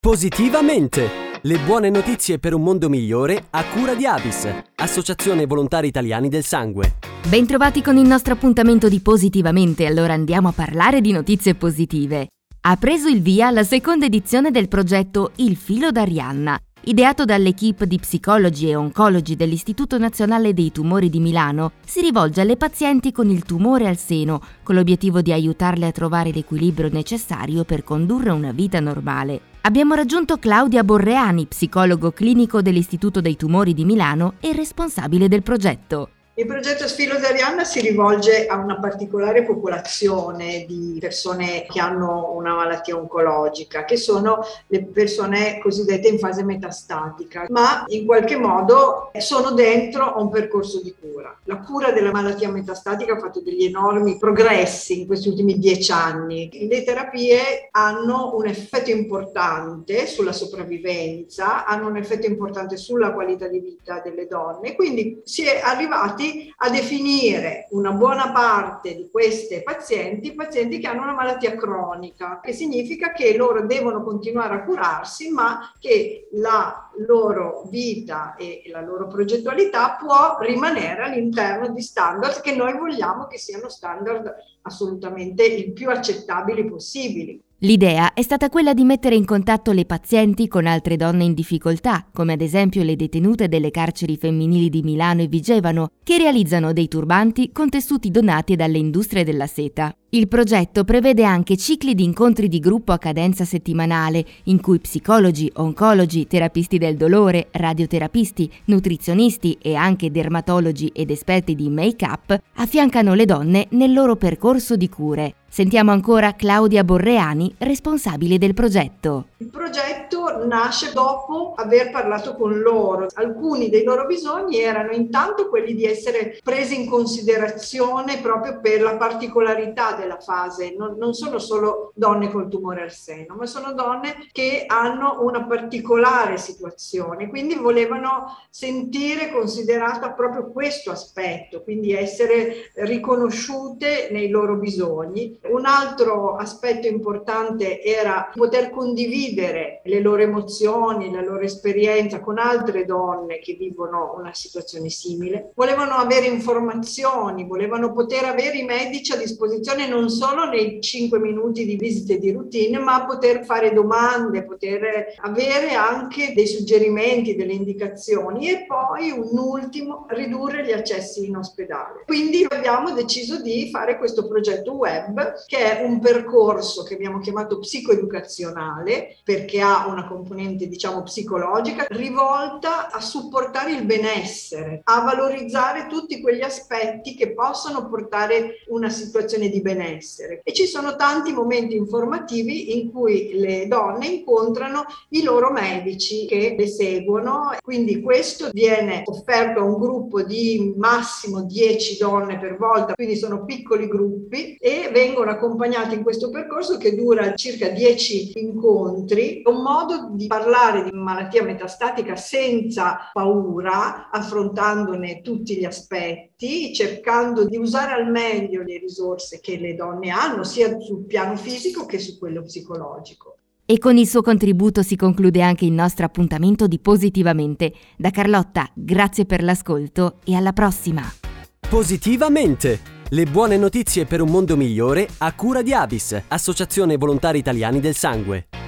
Positivamente! Le buone notizie per un mondo migliore a cura di Avis, Associazione Volontari Italiani del Sangue. Bentrovati con il nostro appuntamento di Positivamente, allora andiamo a parlare di notizie positive. Ha preso il via la seconda edizione del progetto Il filo d'Arianna, Ideato dall'equipe di psicologi e oncologi dell'Istituto Nazionale dei Tumori di Milano, si rivolge alle pazienti con il tumore al seno, con l'obiettivo di aiutarle a trovare l'equilibrio necessario per condurre una vita normale. Abbiamo raggiunto Claudia Borreani, psicologo clinico dell'Istituto dei Tumori di Milano e responsabile del progetto. Il progetto Sfilo d'Arianna si rivolge a una particolare popolazione di persone che hanno una malattia oncologica, che sono le persone cosiddette in fase metastatica, ma in qualche modo sono dentro a un percorso di cura. La cura della malattia metastatica ha fatto degli enormi progressi in questi ultimi dieci anni. Le terapie hanno un effetto importante sulla sopravvivenza, hanno un effetto importante sulla qualità di vita delle donne, quindi si è arrivati a definire una buona parte di queste pazienti, pazienti che hanno una malattia cronica, che significa che loro devono continuare a curarsi, ma che la loro vita e la loro progettualità può rimanere all'interno di standard che noi vogliamo che siano standard assolutamente il più accettabili possibili. L'idea è stata quella di mettere in contatto le pazienti con altre donne in difficoltà, come ad esempio le detenute delle carceri femminili di Milano e Vigevano, che realizzano dei turbanti con tessuti donati dalle industrie della seta. Il progetto prevede anche cicli di incontri di gruppo a cadenza settimanale, in cui psicologi, oncologi, terapisti del dolore, radioterapisti, nutrizionisti e anche dermatologi ed esperti di make-up affiancano le donne nel loro percorso di cure. Sentiamo ancora Claudia Borreani, responsabile del progetto. Il progetto nasce dopo aver parlato con loro. Alcuni dei loro bisogni erano intanto quelli di essere presi in considerazione proprio per la particolarità della fase. Non, non sono solo donne col tumore al seno, ma sono donne che hanno una particolare situazione, quindi volevano sentire considerata proprio questo aspetto, quindi essere riconosciute nei loro bisogni un altro aspetto importante era poter condividere le loro emozioni, la loro esperienza con altre donne che vivono una situazione simile. Volevano avere informazioni, volevano poter avere i medici a disposizione non solo nei 5 minuti di visite di routine, ma poter fare domande, poter avere anche dei suggerimenti, delle indicazioni e poi un ultimo, ridurre gli accessi in ospedale. Quindi abbiamo deciso di fare questo progetto web che è un percorso che abbiamo chiamato psicoeducazionale perché ha una componente diciamo psicologica rivolta a supportare il benessere, a valorizzare tutti quegli aspetti che possono portare una situazione di benessere. E ci sono tanti momenti informativi in cui le donne incontrano i loro medici che le seguono, quindi questo viene offerto a un gruppo di massimo 10 donne per volta, quindi sono piccoli gruppi e vengono accompagnati in questo percorso che dura circa 10 incontri, un modo di parlare di malattia metastatica senza paura, affrontandone tutti gli aspetti, cercando di usare al meglio le risorse che le donne hanno, sia sul piano fisico che su quello psicologico. E con il suo contributo si conclude anche il nostro appuntamento di Positivamente. Da Carlotta, grazie per l'ascolto e alla prossima. Positivamente! Le buone notizie per un mondo migliore a cura di Avis, Associazione Volontari Italiani del Sangue.